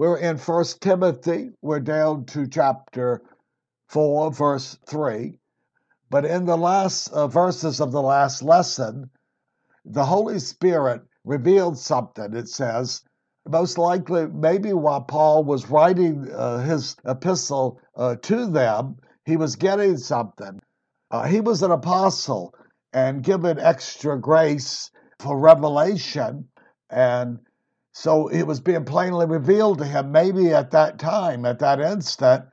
We're in First Timothy. We're down to chapter 4, verse 3. But in the last uh, verses of the last lesson, the Holy Spirit revealed something. It says, most likely, maybe while Paul was writing uh, his epistle uh, to them, he was getting something. Uh, he was an apostle and given extra grace for revelation. And so it was being plainly revealed to him. Maybe at that time, at that instant,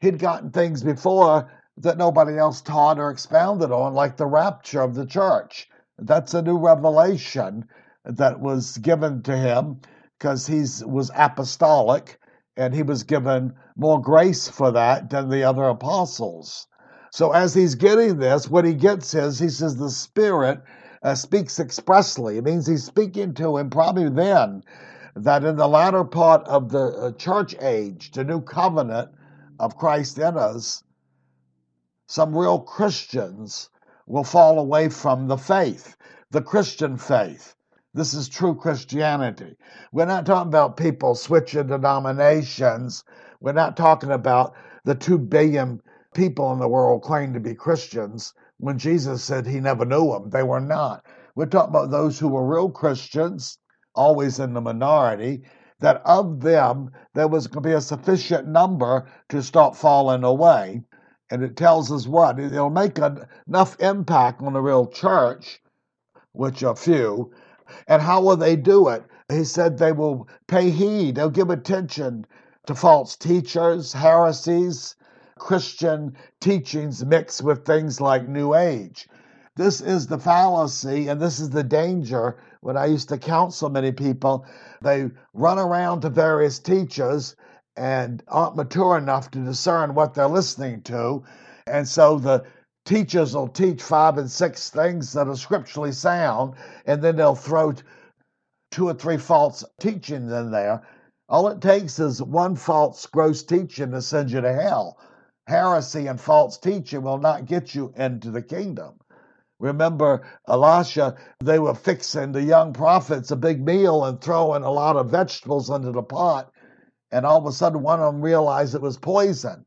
he'd gotten things before that nobody else taught or expounded on, like the rapture of the church. That's a new revelation that was given to him because he was apostolic and he was given more grace for that than the other apostles. So as he's getting this, what he gets is he says the Spirit uh, speaks expressly. It means he's speaking to him probably then that in the latter part of the uh, church age, the new covenant of Christ in us, some real Christians will fall away from the faith, the Christian faith. This is true Christianity. We're not talking about people switching denominations. We're not talking about the two billion people in the world claim to be Christians when Jesus said he never knew them. They were not. We're talking about those who were real Christians, always in the minority, that of them there was going to be a sufficient number to start falling away. And it tells us what? It'll make enough impact on the real church, which are few, and how will they do it? He said they will pay heed, they'll give attention to false teachers, heresies, Christian teachings mixed with things like New Age. This is the fallacy and this is the danger. When I used to counsel many people, they run around to various teachers and aren't mature enough to discern what they're listening to. And so the teachers will teach five and six things that are scripturally sound, and then they'll throw two or three false teachings in there. All it takes is one false, gross teaching to send you to hell. Heresy and false teaching will not get you into the kingdom. Remember, Elisha, they were fixing the young prophets a big meal and throwing a lot of vegetables into the pot, and all of a sudden one of them realized it was poison.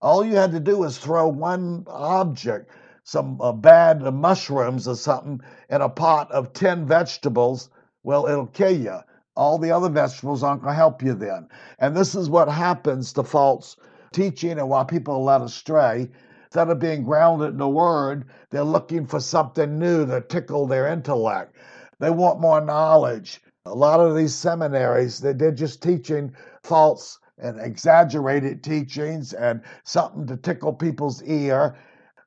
All you had to do was throw one object, some uh, bad mushrooms or something, in a pot of 10 vegetables. Well, it'll kill you. All the other vegetables aren't going to help you then. And this is what happens to false teaching and why people are led astray. Instead of being grounded in the word, they're looking for something new to tickle their intellect. They want more knowledge. A lot of these seminaries, they're just teaching false and exaggerated teachings and something to tickle people's ear.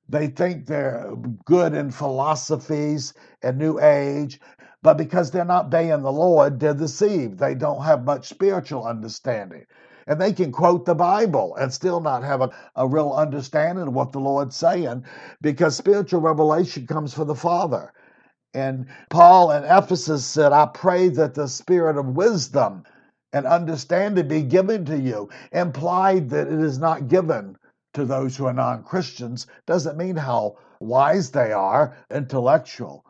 They think they're good in philosophies and New Age, but because they're not obeying the Lord, they're deceived. They don't have much spiritual understanding. And they can quote the Bible and still not have a, a real understanding of what the Lord's saying because spiritual revelation comes from the Father. And Paul in Ephesus said, I pray that the spirit of wisdom and understanding be given to you, implied that it is not given to those who are non Christians, doesn't mean how wise they are, intellectual.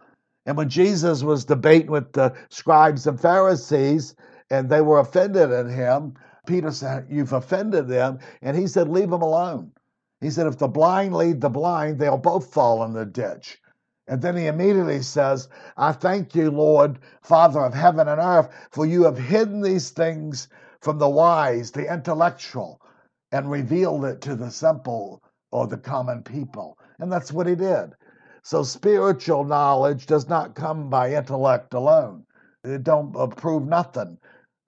And when Jesus was debating with the scribes and Pharisees, and they were offended at him, Peter said, You've offended them. And he said, Leave them alone. He said, If the blind lead the blind, they'll both fall in the ditch. And then he immediately says, I thank you, Lord, Father of heaven and earth, for you have hidden these things from the wise, the intellectual, and revealed it to the simple or the common people. And that's what he did. So spiritual knowledge does not come by intellect alone. It don't prove nothing.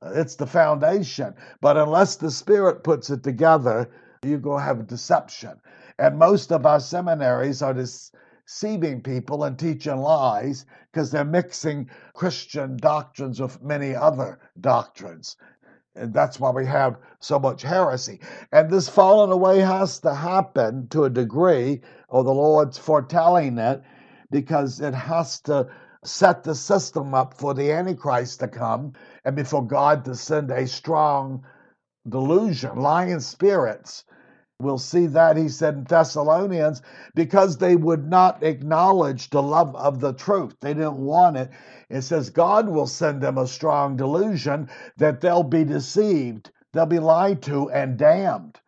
It's the foundation. But unless the Spirit puts it together, you're going to have deception. And most of our seminaries are deceiving people and teaching lies because they're mixing Christian doctrines with many other doctrines. And that's why we have so much heresy. And this falling away has to happen to a degree, or the Lord's foretelling it, because it has to set the system up for the Antichrist to come and before God to send a strong delusion, lying spirits We'll see that he said in Thessalonians because they would not acknowledge the love of the truth. They didn't want it. It says God will send them a strong delusion that they'll be deceived, they'll be lied to and damned.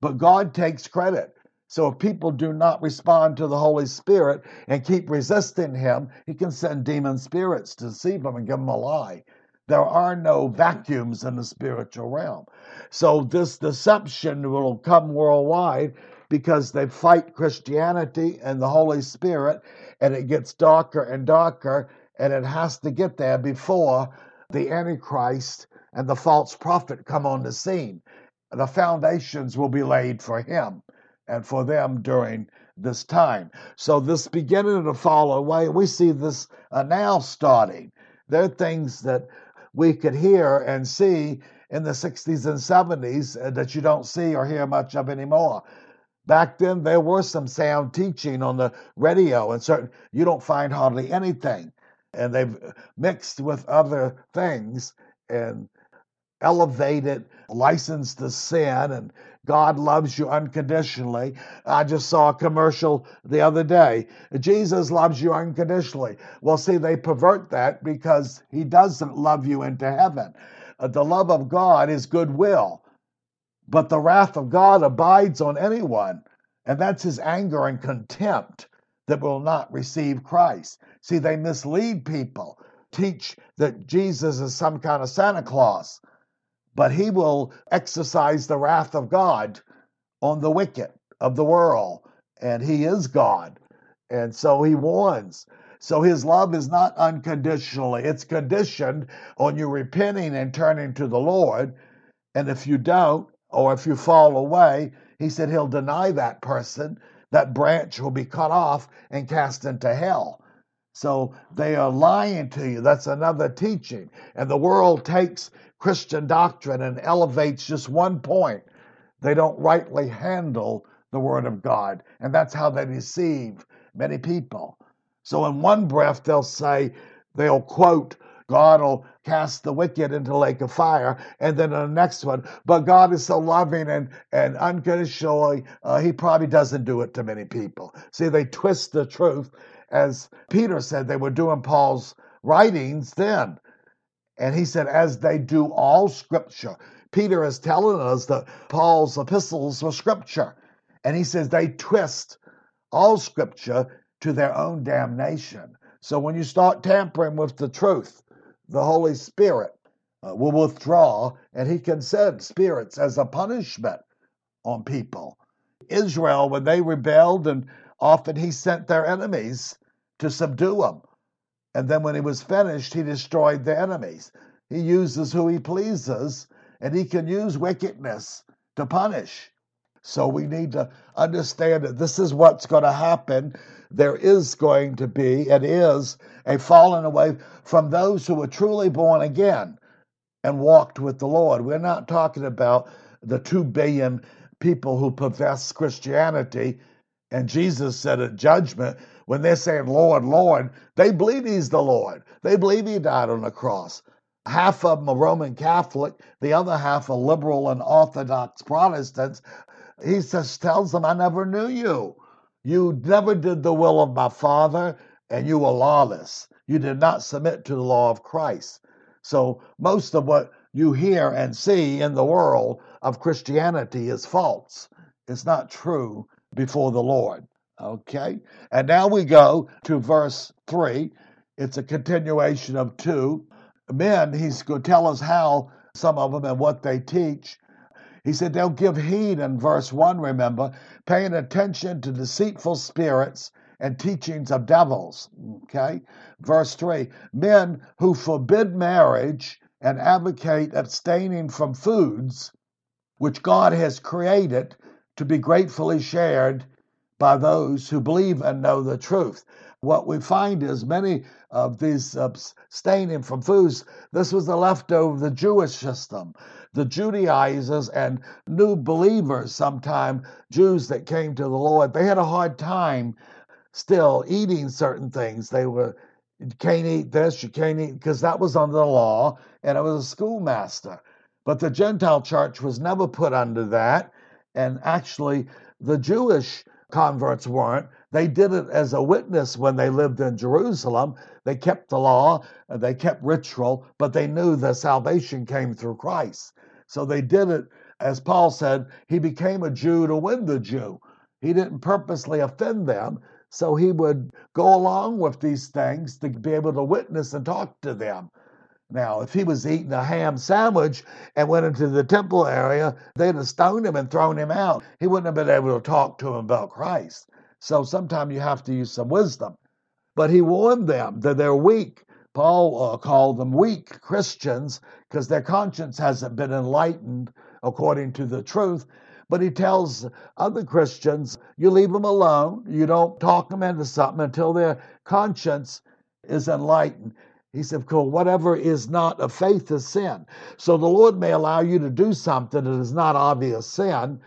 But God takes credit. So if people do not respond to the Holy Spirit and keep resisting Him, He can send demon spirits to deceive them and give them a lie. There are no vacuums in the spiritual realm. So this deception will come worldwide because they fight Christianity and the Holy Spirit, and it gets darker and darker, and it has to get there before the Antichrist and the false prophet come on the scene. The foundations will be laid for him and for them during this time. So, this beginning to fall away, we see this uh, now starting. There are things that we could hear and see in the 60s and 70s uh, that you don't see or hear much of anymore. Back then, there was some sound teaching on the radio, and certain you don't find hardly anything. And they've mixed with other things and elevated license to sin and God loves you unconditionally. I just saw a commercial the other day. Jesus loves you unconditionally. Well, see, they pervert that because he doesn't love you into heaven. Uh, the love of God is goodwill, but the wrath of God abides on anyone, and that's his anger and contempt that will not receive Christ. See, they mislead people, teach that Jesus is some kind of Santa Claus but he will exercise the wrath of God on the wicked of the world. And he is God. And so he warns. So his love is not unconditionally, it's conditioned on you repenting and turning to the Lord. And if you don't, or if you fall away, he said he'll deny that person. That branch will be cut off and cast into hell. So they are lying to you. That's another teaching. And the world takes Christian doctrine and elevates just one point. They don't rightly handle the Word of God. And that's how they deceive many people. So, in one breath, they'll say, they'll quote, God will cast the wicked into lake of fire. And then in the next one, but God is so loving and, and unconditionally, uh, he probably doesn't do it to many people. See, they twist the truth. As Peter said, they were doing Paul's writings then. And he said, as they do all scripture. Peter is telling us that Paul's epistles were scripture. And he says they twist all scripture to their own damnation. So when you start tampering with the truth, the Holy Spirit uh, will withdraw, and he can send spirits as a punishment on people. Israel, when they rebelled, and often he sent their enemies to subdue them. And then when he was finished, he destroyed the enemies. He uses who he pleases, and he can use wickedness to punish. So we need to understand that this is what's going to happen. There is going to be, it is, a falling away from those who were truly born again and walked with the Lord. We're not talking about the two billion people who profess Christianity. And Jesus said at judgment, when they're saying, Lord, Lord, they believe he's the Lord. They believe he died on the cross. Half of them are Roman Catholic, the other half are liberal and Orthodox Protestants. He just tells them, I never knew you. You never did the will of my Father, and you were lawless. You did not submit to the law of Christ. So, most of what you hear and see in the world of Christianity is false. It's not true before the Lord. Okay? And now we go to verse 3. It's a continuation of 2. Men, he's going to tell us how some of them and what they teach. He said they'll give heed in verse 1, remember, paying attention to deceitful spirits and teachings of devils. Okay? Verse 3 Men who forbid marriage and advocate abstaining from foods which God has created to be gratefully shared by those who believe and know the truth. What we find is many of these uh, abstaining from foods, this was the leftover of the Jewish system. The Judaizers and new believers, sometime Jews that came to the Lord, they had a hard time still eating certain things. They were, you can't eat this, you can't eat, because that was under the law, and it was a schoolmaster. But the Gentile church was never put under that And actually, the Jewish converts weren't. They did it as a witness when they lived in Jerusalem. They kept the law, and they kept ritual, but they knew the salvation came through Christ. So they did it, as Paul said, he became a Jew to win the Jew. He didn't purposely offend them, so he would go along with these things to be able to witness and talk to them. Now, if he was eating a ham sandwich and went into the temple area, they'd have stoned him and thrown him out. He wouldn't have been able to talk to him about Christ. So sometimes you have to use some wisdom. But he warned them that they're weak. Paul uh, called them weak Christians because their conscience hasn't been enlightened according to the truth. But he tells other Christians, you leave them alone. You don't talk them into something until their conscience is enlightened. He said, "Cool, whatever is not of faith is sin. So the Lord may allow you to do something that is not obvious sin,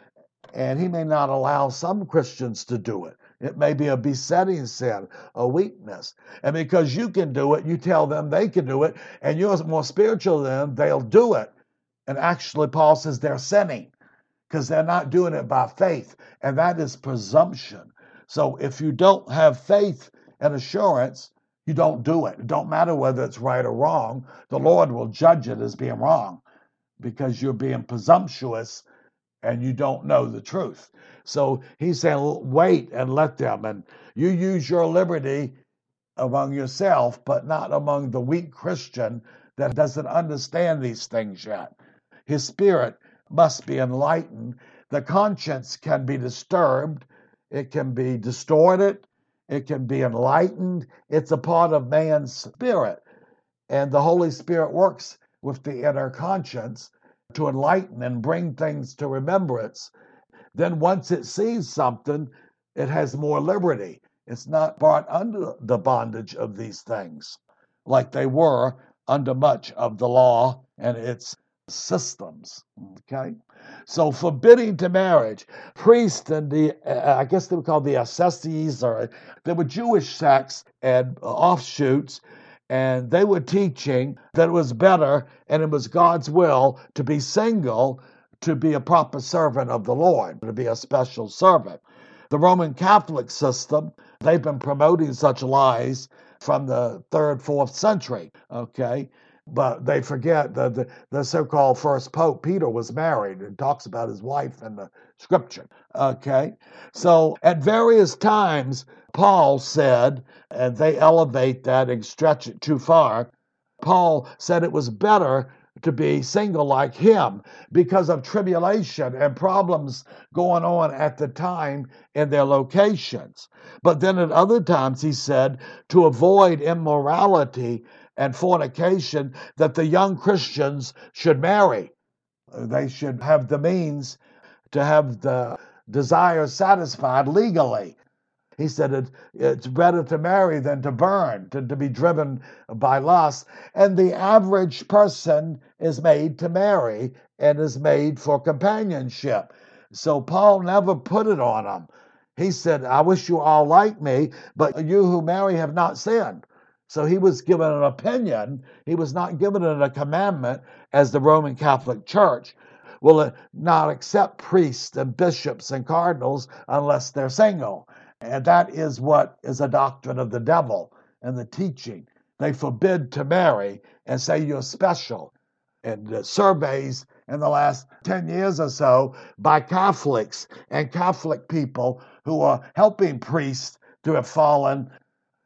and He may not allow some Christians to do it. It may be a besetting sin, a weakness. And because you can do it, you tell them they can do it, and you're more spiritual than them, they'll do it. And actually, Paul says they're sinning because they're not doing it by faith, and that is presumption. So if you don't have faith and assurance, you don't do it. It don't matter whether it's right or wrong. The Lord will judge it as being wrong because you're being presumptuous and you don't know the truth. So he's saying, wait and let them. And you use your liberty among yourself, but not among the weak Christian that doesn't understand these things yet. His spirit must be enlightened. The conscience can be disturbed, it can be distorted, it can be enlightened. It's a part of man's spirit. And the Holy Spirit works with the inner conscience to enlighten and bring things to remembrance. Then, once it sees something, it has more liberty. It's not brought under the bondage of these things like they were under much of the law and its systems. Okay? So forbidding to marriage, priests and the, uh, I guess they were called the Essenes, or they were Jewish sects and offshoots, and they were teaching that it was better and it was God's will to be single, to be a proper servant of the Lord, to be a special servant. The Roman Catholic system, they've been promoting such lies from the third, fourth century. Okay but they forget that the, the so-called first pope peter was married and talks about his wife in the scripture okay so at various times paul said and they elevate that and stretch it too far paul said it was better to be single like him because of tribulation and problems going on at the time in their locations. But then at other times, he said, to avoid immorality and fornication that the young Christians should marry. They should have the means to have the desire satisfied legally. He said it, it's better to marry than to burn, to, to be driven by lust. And the average person is made to marry and is made for companionship. So Paul never put it on them. He said, I wish you all like me, but you who marry have not sinned. So he was given an opinion. He was not given a commandment as the Roman Catholic Church will uh, not accept priests and bishops and cardinals unless they're single. And that is what is a doctrine of the devil and the teaching. They forbid to marry and say you're special. And surveys in the last 10 years or so by Catholics and Catholic people who are helping priests to have fallen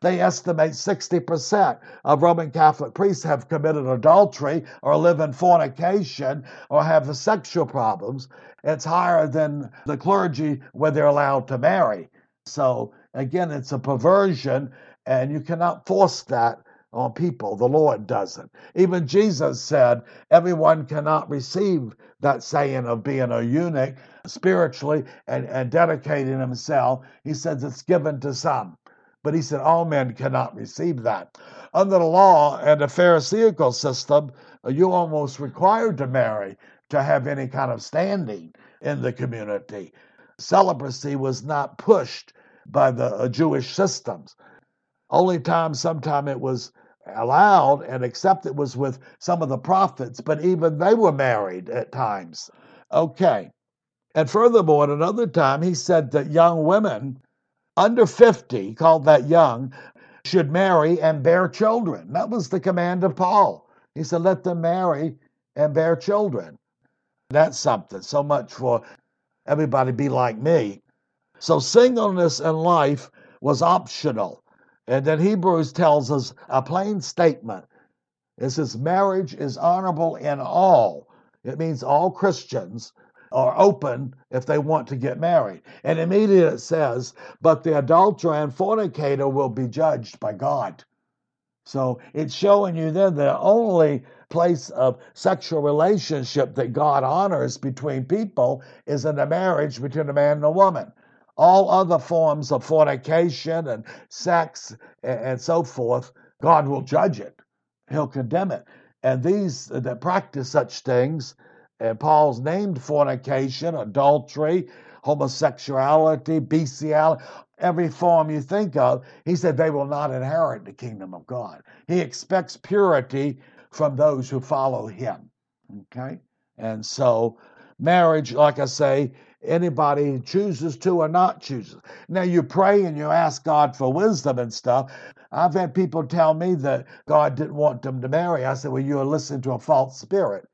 they estimate 60% of Roman Catholic priests have committed adultery or live in fornication or have sexual problems. It's higher than the clergy where they're allowed to marry. So, again, it's a perversion, and you cannot force that on people. The Lord doesn't. Even Jesus said everyone cannot receive that saying of being a eunuch spiritually and, and dedicating himself. He says it's given to some. But he said all men cannot receive that. Under the law and the Pharisaical system, you almost required to marry to have any kind of standing in the community. Celibacy was not pushed by the uh, Jewish systems. Only time, sometime it was allowed and accepted was with some of the prophets, but even they were married at times. Okay. And furthermore, at another time, he said that young women under 50, called that young, should marry and bear children. That was the command of Paul. He said, let them marry and bear children. That's something. So much for everybody be like me. So singleness in life was optional. And then Hebrews tells us a plain statement. It says, marriage is honorable in all. It means all Christians are open if they want to get married. And immediately it says, but the adulterer and fornicator will be judged by God. So it's showing you then the only place of sexual relationship that God honors between people is in a marriage between a man and a woman. All other forms of fornication and sex and so forth, God will judge it. He'll condemn it. And these that practice such things, Paul's named fornication, adultery, homosexuality, bestiality, every form you think of, he said they will not inherit the kingdom of God. He expects purity from those who follow him. Okay? And so, marriage, like I say, anybody chooses to or not chooses. Now, you pray and you ask God for wisdom and stuff. I've had people tell me that God didn't want them to marry. I said, Well, you're listening to a false spirit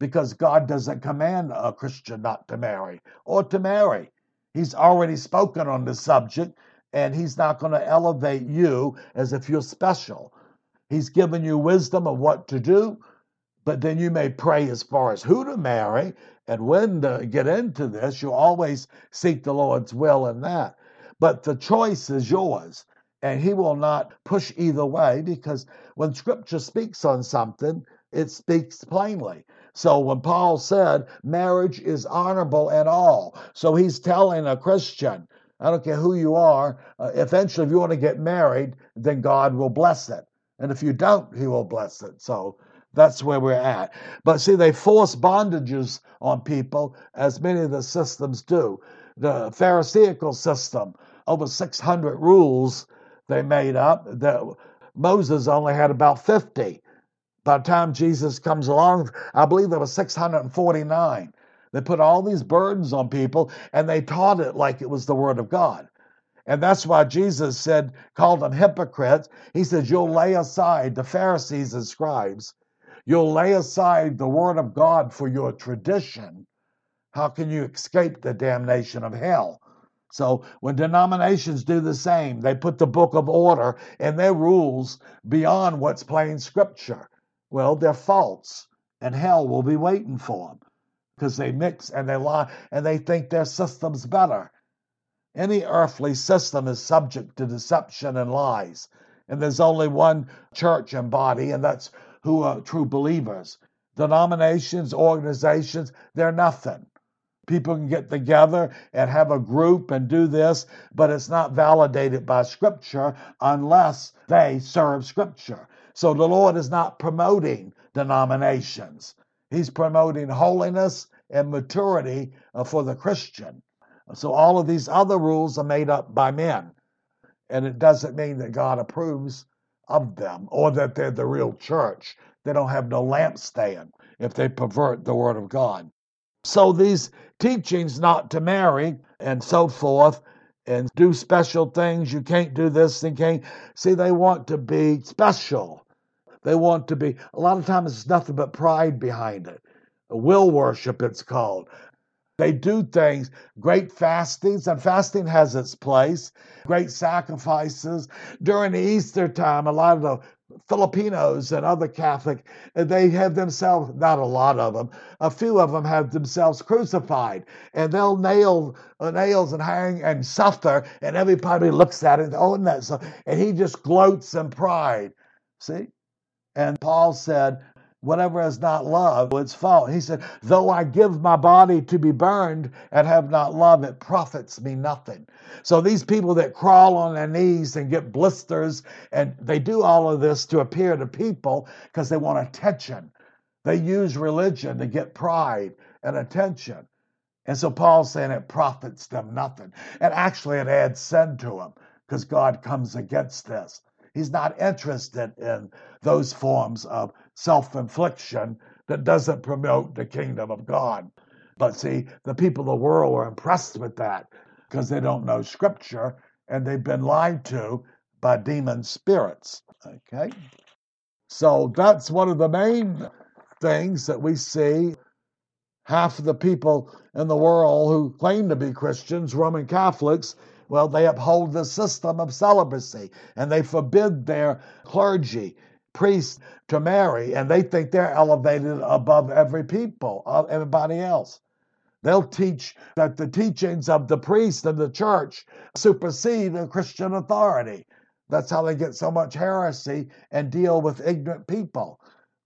because God doesn't command a Christian not to marry or to marry. He's already spoken on the subject, and He's not going to elevate you as if you're special. He's given you wisdom of what to do, but then you may pray as far as who to marry and when to get into this. You always seek the Lord's will in that. But the choice is yours, and He will not push either way because when Scripture speaks on something, it speaks plainly. So when Paul said marriage is honorable and all, so he's telling a Christian, I don't care who you are, uh, eventually if you want to get married, then God will bless it. And if you don't, he will bless it. So that's where we're at. But see, they force bondages on people, as many of the systems do. The Pharisaical system, over 600 rules they made up. The, Moses only had about 50. By the time Jesus comes along, I believe there were 649. They put all these burdens on people and they taught it like it was the Word of God. And that's why Jesus said, called them hypocrites. He says, You'll lay aside the Pharisees and scribes, you'll lay aside the Word of God for your tradition. How can you escape the damnation of hell? So when denominations do the same, they put the book of order and their rules beyond what's plain scripture. Well, they're false, and hell will be waiting for them because they mix and they lie and they think their system's better. Any earthly system is subject to deception and lies. And there's only one church and body, and that's who are true believers. Denominations, organizations, they're nothing. People can get together and have a group and do this, but it's not validated by Scripture unless they serve Scripture. So the Lord is not promoting denominations, He's promoting holiness and maturity uh, for the Christian. So all of these other rules are made up by men. And it doesn't mean that God approves of them or that they're the real church. They don't have no lampstand if they pervert the word of God. So these teachings not to marry and so forth and do special things, you can't do this and can't. See, they want to be special. They want to be, a lot of times it's nothing but pride behind it. Will worship, it's called. They do things, great fastings, and fasting has its place, great sacrifices. During the Easter time, a lot of the Filipinos and other Catholic, they have themselves, not a lot of them, a few of them have themselves crucified. And they'll nail uh, nails and hang and suffer, and everybody looks at it, oh, and that so, and he just gloats in pride. See? And Paul said, whatever is not love, it's fault. He said, though I give my body to be burned and have not love, it profits me nothing. So these people that crawl on their knees and get blisters, and they do all of this to appear to people because they want attention. They use religion to get pride and attention. And so Paul's saying it profits them nothing. And actually, it adds sin to them because God comes against this. He's not interested in those forms of self infliction that doesn't promote the kingdom of God. But see, the people of the world are impressed with that because they don't know scripture and they've been lied to by demon spirits. Okay? So that's one of the main things that we see. Half of the people in the world who claim to be Christians, Roman Catholics, well, they uphold the system of celibacy and they forbid their clergy, priests, to marry, and they think they're elevated above every people, uh, everybody else. They'll teach that the teachings of the priest and the church supersede the Christian authority. That's how they get so much heresy and deal with ignorant people.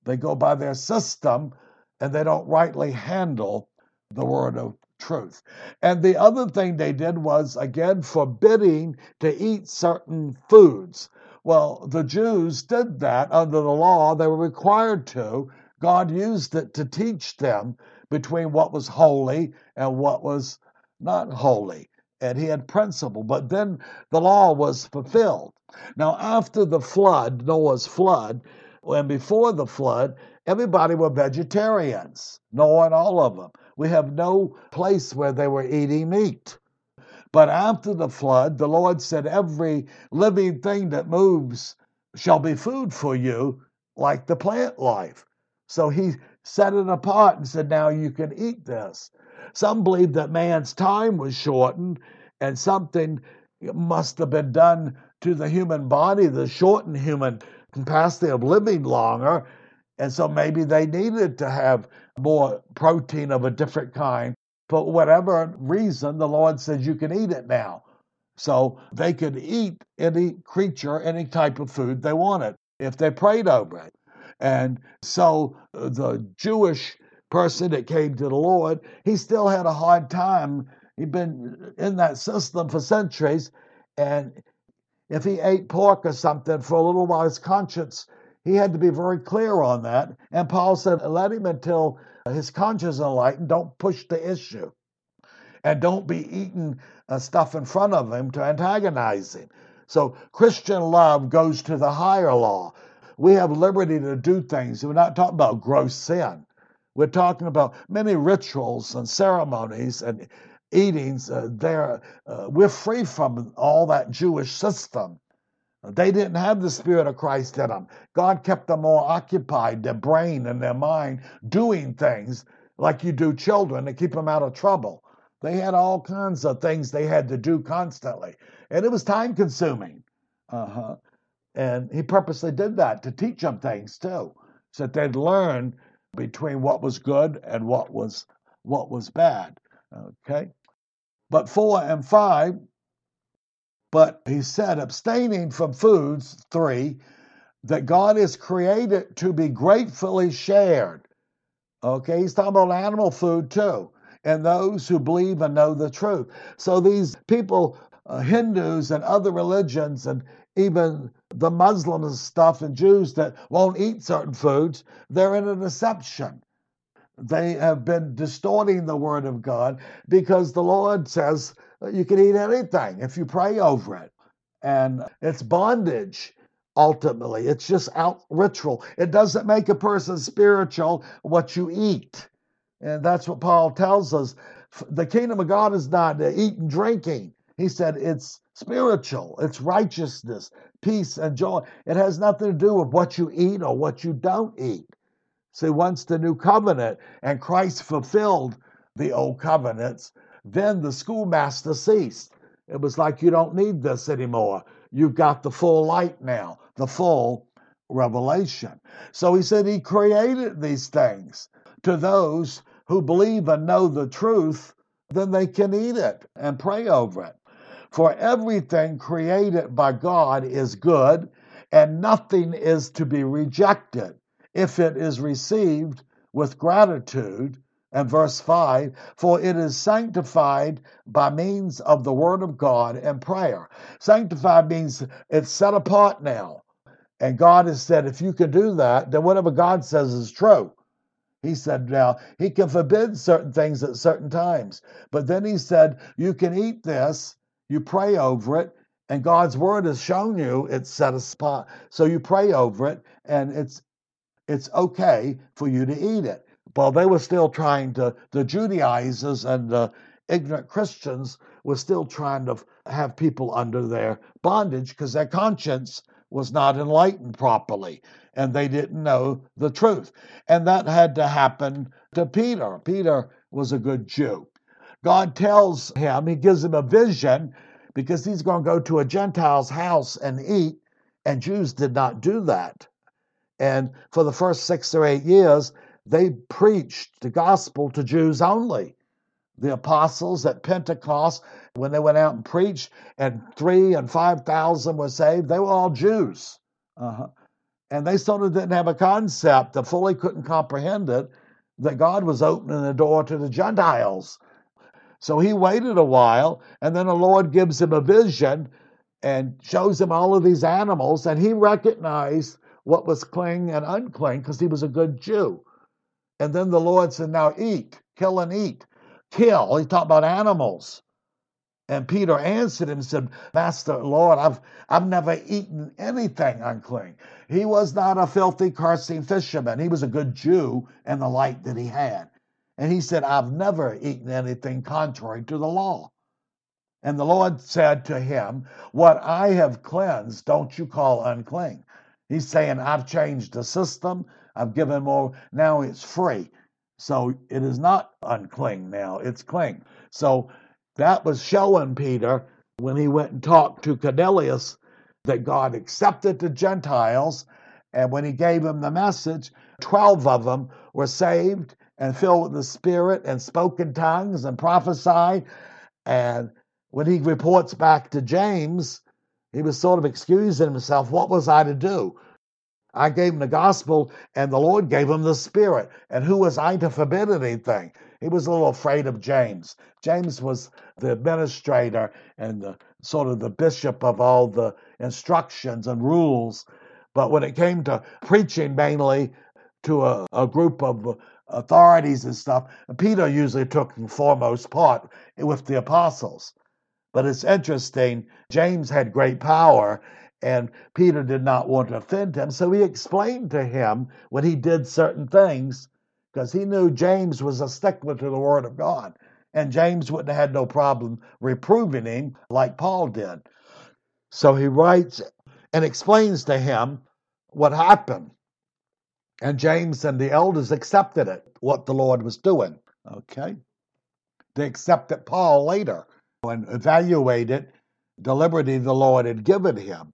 They go by their system and they don't rightly handle the word of truth. And the other thing they did was, again, forbidding to eat certain foods. Well, the Jews did that under the law. They were required to. God used it to teach them between what was holy and what was not holy. And he had principle. But then the law was fulfilled. Now, after the flood, Noah's flood, and before the flood, everybody were vegetarians, Noah and all of them. We have no place where they were eating meat. But after the flood, the Lord said, Every living thing that moves shall be food for you, like the plant life. So he set it apart and said, Now you can eat this. Some believe that man's time was shortened and something must have been done to the human body to shorten human capacity of living longer. And so maybe they needed to have more protein of a different kind. For whatever reason, the Lord says you can eat it now. So they could eat any creature, any type of food they wanted if they prayed over it. And so uh, the Jewish person that came to the Lord, he still had a hard time. He'd been in that system for centuries. And if he ate pork or something for a little while, his conscience, he had to be very clear on that. And Paul said, let him until his conscience enlightened. Don't push the issue. And don't be eating uh, stuff in front of him to antagonize him. So Christian love goes to the higher law we have liberty to do things. We're not talking about gross sin. We're talking about many rituals and ceremonies and eatings. Uh, there, uh, we're free from all that Jewish system. They didn't have the Spirit of Christ in them. God kept them all occupied, their brain and their mind, doing things like you do children to keep them out of trouble. They had all kinds of things they had to do constantly, and it was time consuming. Uh-huh. And he purposely did that to teach them things too, so that they'd learn between what was good and what was what was bad. Okay. But four and five, but he said, abstaining from foods, three, that God is created to be gratefully shared. Okay, he's talking about animal food too, and those who believe and know the truth. So these people, uh, Hindus and other religions, and even the Muslims stuff and Jews that won't eat certain foods, they're in a deception. They have been distorting the word of God because the Lord says Uh, you can eat anything if you pray over it. And it's bondage ultimately. It's just out ritual. It doesn't make a person spiritual what you eat. And that's what Paul tells us. The kingdom of God is not uh, eating, drinking. He said it's spiritual, it's righteousness, peace, and joy. It has nothing to do with what you eat or what you don't eat. See, once the new covenant and Christ fulfilled the old covenants, then the schoolmaster ceased. It was like you don't need this anymore. You've got the full light now, the full revelation. So he said he created these things to those who believe and know the truth, then they can eat it and pray over it. For everything created by God is good, and nothing is to be rejected if it is received with gratitude. And verse 5 For it is sanctified by means of the word of God and prayer. Sanctified means it's set apart now. And God has said, if you can do that, then whatever God says is true. He said, now, He can forbid certain things at certain times. But then He said, you can eat this you pray over it, and God's word has shown you it's set apart. So you pray over it, and it's it's okay for you to eat it. Well, they were still trying to, the Judaizers and the ignorant Christians were still trying to have people under their bondage because their conscience was not enlightened properly and they didn't know the truth. And that had to happen to Peter. Peter was a good Jew. God tells him, he gives him a vision because he's going to go to a Gentile's house and eat, and Jews did not do that. And for the first six or eight years, they preached the gospel to Jews only. The apostles at Pentecost, when they went out and preached, and three and five thousand were saved, they were all Jews. Uh-huh. And they sort of didn't have a concept, they fully couldn't comprehend it, that God was opening the door to the Gentiles. So he waited a while, and then the Lord gives him a vision and shows him all of these animals, and he recognized what was clean and unclean because he was a good Jew. And then the Lord said, Now eat, kill and eat. Kill. He talked about animals. And Peter answered him and said, Master, Lord, I've, I've never eaten anything unclean. He was not a filthy, cursing fisherman. He was a good Jew in the light that he had. And he said, I've never eaten anything contrary to the law. And the Lord said to him, What I have cleansed, don't you call unclean. He's saying, I've changed the system. I've given more. Now it's free. So it is not unclean now, it's clean. So that was showing Peter when he went and talked to Cornelius that God accepted the Gentiles. And when he gave him the message, 12 of them were saved and filled with the Spirit and spoke in tongues and prophesied. And when he reports back to James, he was sort of excusing himself. What was I to do? I gave him the gospel, and the Lord gave him the Spirit. And who was I to forbid anything? He was a little afraid of James. James was the administrator and the sort of the bishop of all the instructions and rules. But when it came to preaching mainly to a, a group of authorities and stuff, Peter usually took the foremost part with the apostles. But it's interesting, James had great power, and Peter did not want to offend him. So he explained to him when he did certain things, because he knew James was a stickler to the Word of God. And James wouldn't have had no problem reproving him like Paul did. So he writes and explains to him what happened. And James and the elders accepted it, what the Lord was doing. Okay? They accepted Paul later and evaluated the liberty the Lord had given him.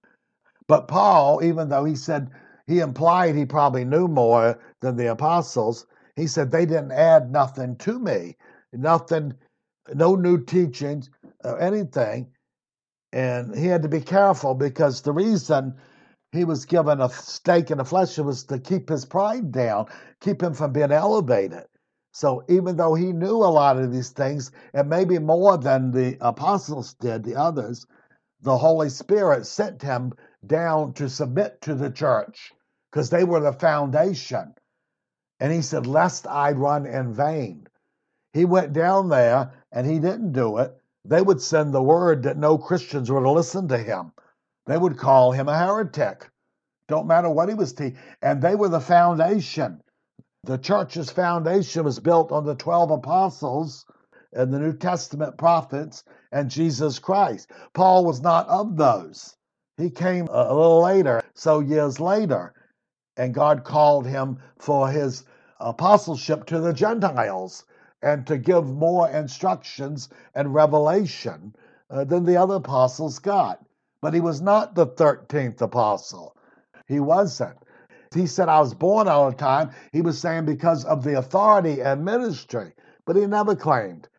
But Paul, even though he said he implied he probably knew more than the apostles, he said they didn't add nothing to me, nothing, no new teachings or anything. And he had to be careful because the reason he was given a stake in the flesh was to keep his pride down, keep him from being elevated. So even though he knew a lot of these things, and maybe more than the apostles did, the others, the Holy Spirit sent him down to submit to the church because they were the foundation. And he said, Lest I run in vain. He went down there and he didn't do it. They would send the word that no Christians were to listen to him. They would call him a heretic. Don't matter what he was teaching. And they were the foundation. The church's foundation was built on the 12 apostles and the New Testament prophets and Jesus Christ. Paul was not of those. He came a little later, so years later, and God called him for his apostleship to the Gentiles and to give more instructions and revelation uh, than the other apostles got. But he was not the 13th apostle. He wasn't. He said, I was born all the time. He was saying because of the authority and ministry, but he never claimed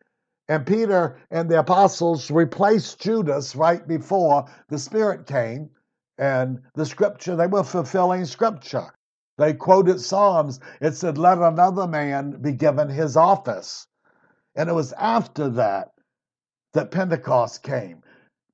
and Peter and the apostles replaced Judas right before the Spirit came. And the scripture, they were fulfilling scripture. They quoted Psalms. It said, Let another man be given his office. And it was after that that Pentecost came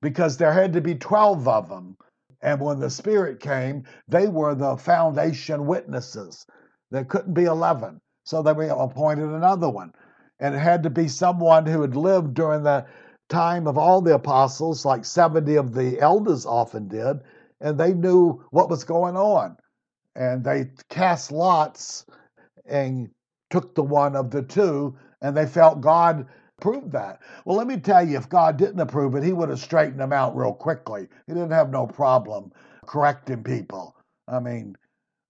because there had to be 12 of them. And when the Spirit came, they were the foundation witnesses. There couldn't be 11. So they were appointed another one and it had to be someone who had lived during the time of all the apostles, like 70 of the elders often did, and they knew what was going on. And they cast lots and took the one of the two, and they felt God approved that. Well, let me tell you, if God didn't approve it, He would have straightened them out real quickly. He didn't have no problem correcting people. I mean,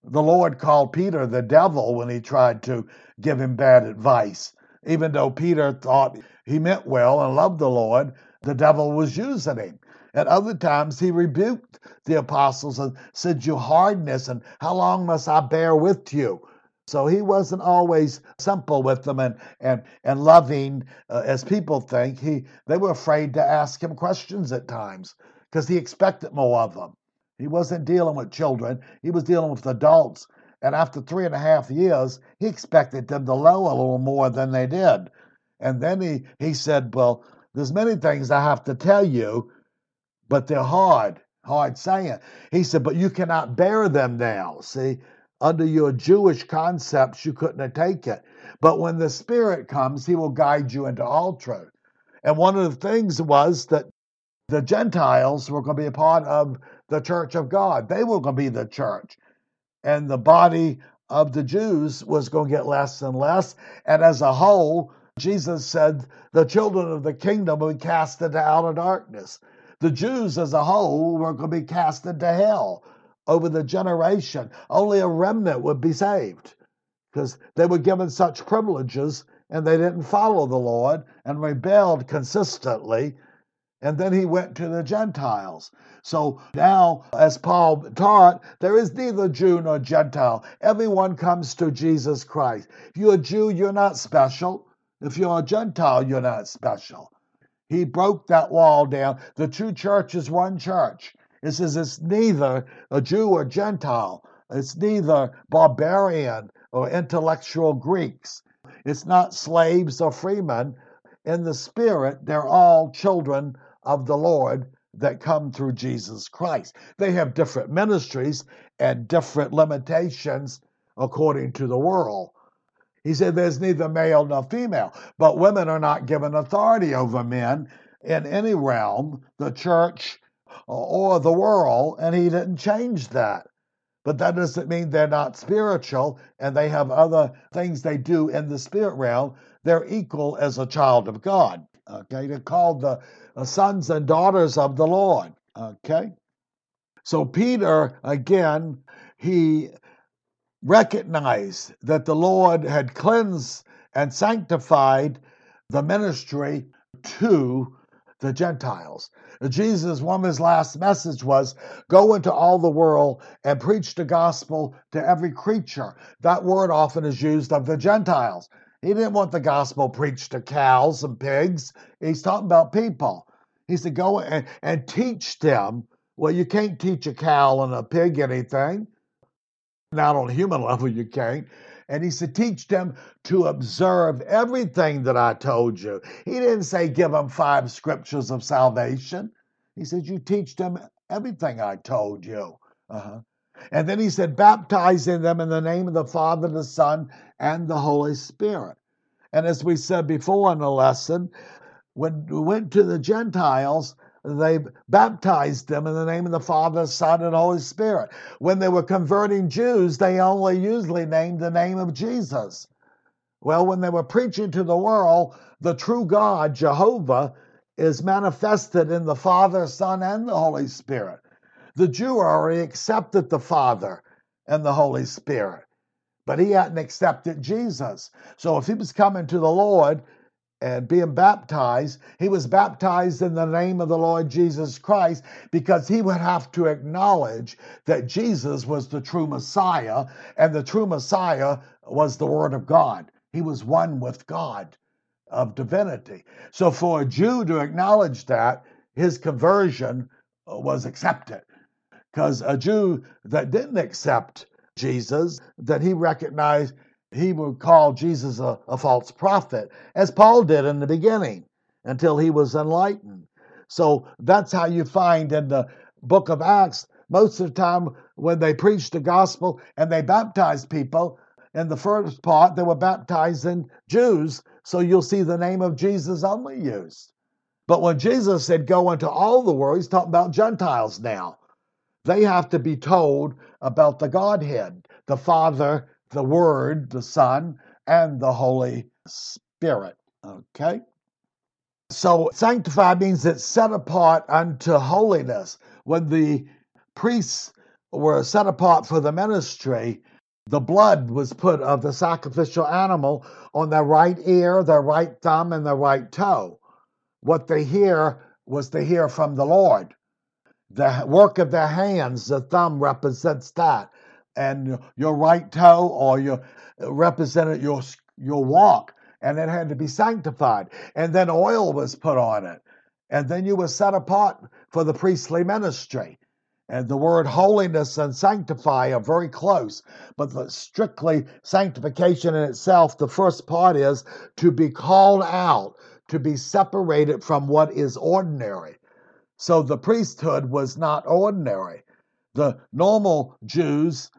the Lord called Peter the devil when he tried to give him bad advice. Even though Peter thought he meant well and loved the Lord, the devil was using him. At other times, he rebuked the apostles and said, You hardness, and how long must I bear with you? So he wasn't always simple with them and and and loving uh, as people think. He they were afraid to ask him questions at times because he expected more of them. He wasn't dealing with children; he was dealing with adults. And after three and a half years, he expected them to know a little more than they did. And then he he said, "Well, there's many things I have to tell you, but they're hard, hard saying." He said, "But you cannot bear them now." See, under your Jewish concepts, you couldn't take it. But when the Spirit comes, He will guide you into all truth. And one of the things was that the Gentiles were going to be a part of the church of God. They were going to be the church. And the body of the Jews was going to get less and less. And as a whole, Jesus said the children of the kingdom will be cast into outer darkness. The Jews as a whole were going to be cast into hell over the generation. Only a remnant would be saved because they were given such privileges and they didn't follow the Lord and rebelled consistently. And then he went to the Gentiles. So now, as Paul taught, there is neither Jew nor Gentile. Everyone comes to Jesus Christ. If you're a Jew, you're not special. If you're a Gentile, you're not special. He broke that wall down. The true church is one church. It says it's neither a Jew or Gentile. It's neither barbarian or intellectual Greeks. It's not slaves or freemen. In the Spirit, they're all children of the Lord that come through Jesus Christ. They have different ministries and different limitations according to the world. He said there's neither male nor female, but women are not given authority over men in any realm. The church or the world, and he didn't change that. But that doesn't mean they're not spiritual and they have other things they do in the spirit realm. They're equal as a child of God. Okay, they're called the uh, sons and daughters of the Lord. Okay, so Peter, again, he recognized that the Lord had cleansed and sanctified the ministry to the Gentiles. Jesus, one of his last message was, go into all the world and preach the gospel to every creature. That word often is used of the Gentiles. He didn't want the gospel preached to cows and pigs. He's talking about people. He said, go and, and teach them. Well, you can't teach a cow and a pig anything. Not on a human level, you can't. And he said, Teach them to observe everything that I told you. He didn't say, Give them five scriptures of salvation. He said, You teach them everything I told you. Uh-huh. And then he said, Baptizing them in the name of the Father, the Son, and the Holy Spirit. And as we said before in the lesson, when we went to the Gentiles, they baptized them in the name of the Father, Son, and Holy Spirit. When they were converting Jews, they only usually named the name of Jesus. Well, when they were preaching to the world, the true God, Jehovah, is manifested in the Father, Son, and the Holy Spirit. The Jew already accepted the Father and the Holy Spirit, but he hadn't accepted Jesus. So if he was coming to the Lord, and being baptized, he was baptized in the name of the Lord Jesus Christ because he would have to acknowledge that Jesus was the true Messiah, and the true Messiah was the Word of God. He was one with God of divinity. So for a Jew to acknowledge that, his conversion uh, was accepted. Because a Jew that didn't accept Jesus, that he recognized he would call Jesus a, a false prophet, as Paul did in the beginning until he was enlightened. So that's how you find in the book of Acts, most of the time when they preached the gospel and they baptized people, in the first part, they were baptizing Jews, so you'll see the name of Jesus only used. But when Jesus said, Go into all the world, he's talking about Gentiles now. They have to be told about the Godhead, the Father, the Word, the Son, and the Holy Spirit. Okay? So sanctified means it's set apart unto holiness. When the priests were set apart for the ministry, the blood was put of the sacrificial animal on their right ear, their right thumb, and their right toe. What they hear was to hear from the Lord. The work of their hands, the thumb represents that, and your right toe or your represented your your walk and it had to be sanctified. And then oil was put on it. And then you were set apart for the priestly ministry. And the word holiness and sanctify are very close, but the strictly sanctification in itself, the first part is to be called out, to be separated from what is ordinary. So the priesthood was not ordinary. The normal Jews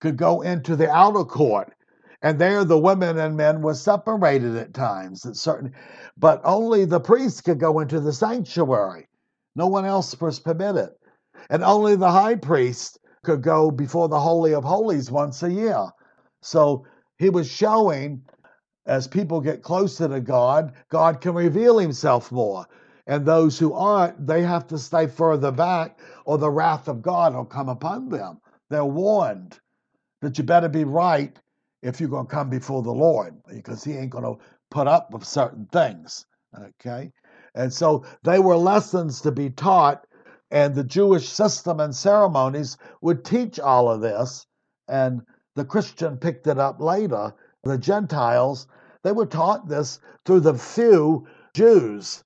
could go into the outer court and there the women and men were separated at times at certain but only the priests could go into the sanctuary. No one else was permitted. And only the high priest could go before the holy of holies once a year. So he was showing as people get closer to god god can reveal himself more and those who aren't they have to stay further back or the wrath of god will come upon them they're warned that you better be right if you're going to come before the Lord because He ain't going to put up with certain things. Okay? And so they were lessons to be taught, and the Jewish system and ceremonies would teach all of this. And the Christian picked it up later. The Gentiles, they were taught this through the few Jews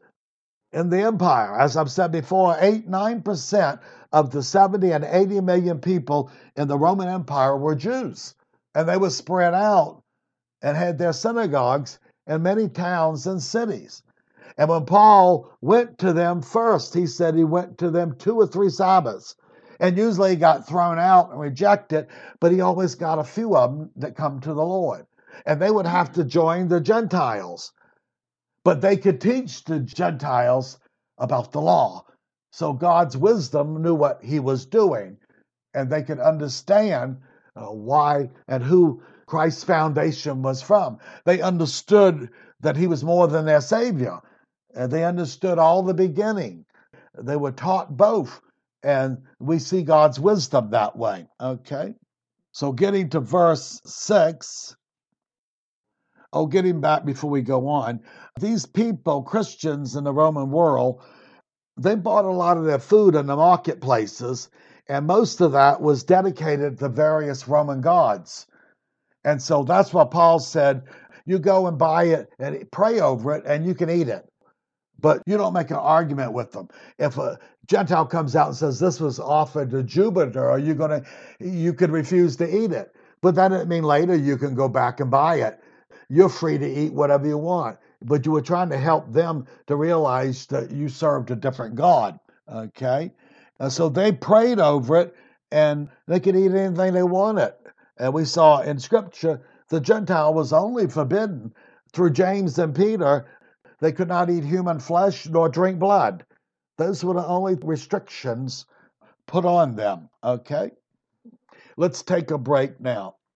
in the empire. As I've said before, 8 9% of the 70 and 80 million people in the Roman Empire were Jews and they were spread out and had their synagogues in many towns and cities. And when Paul went to them first, he said he went to them two or three Sabbaths. And usually he got thrown out and rejected, but he always got a few of them that come to the Lord. And they would have hmm. to join the Gentiles. But they could teach the Gentiles about the law. So God's wisdom knew what he was doing, and they could understand uh, why and who Christ's foundation was from. They understood that he was more than their Savior. And they understood all the beginning. They were taught both. And we see God's wisdom that way. Okay? So getting to verse 6. Oh, getting back before we go on. These people, Christians in the Roman world, they bought a lot of their food in the marketplaces and most of that was dedicated to various Roman gods. And so that's what Paul said you go and buy it and pray over it, and you can eat it. But you don't make an argument with them. If a Gentile comes out and says this was offered to Jupiter, are you gonna you could refuse to eat it. But that doesn't mean later you can go back and buy it. You're free to eat whatever you want. But you were trying to help them to realize that you served a different God. Okay? And so they prayed over it and they could eat anything they wanted. And we saw in Scripture the Gentile was only forbidden through James and Peter. They could not eat human flesh nor drink blood. Those were the only restrictions put on them. Okay? Let's take a break now.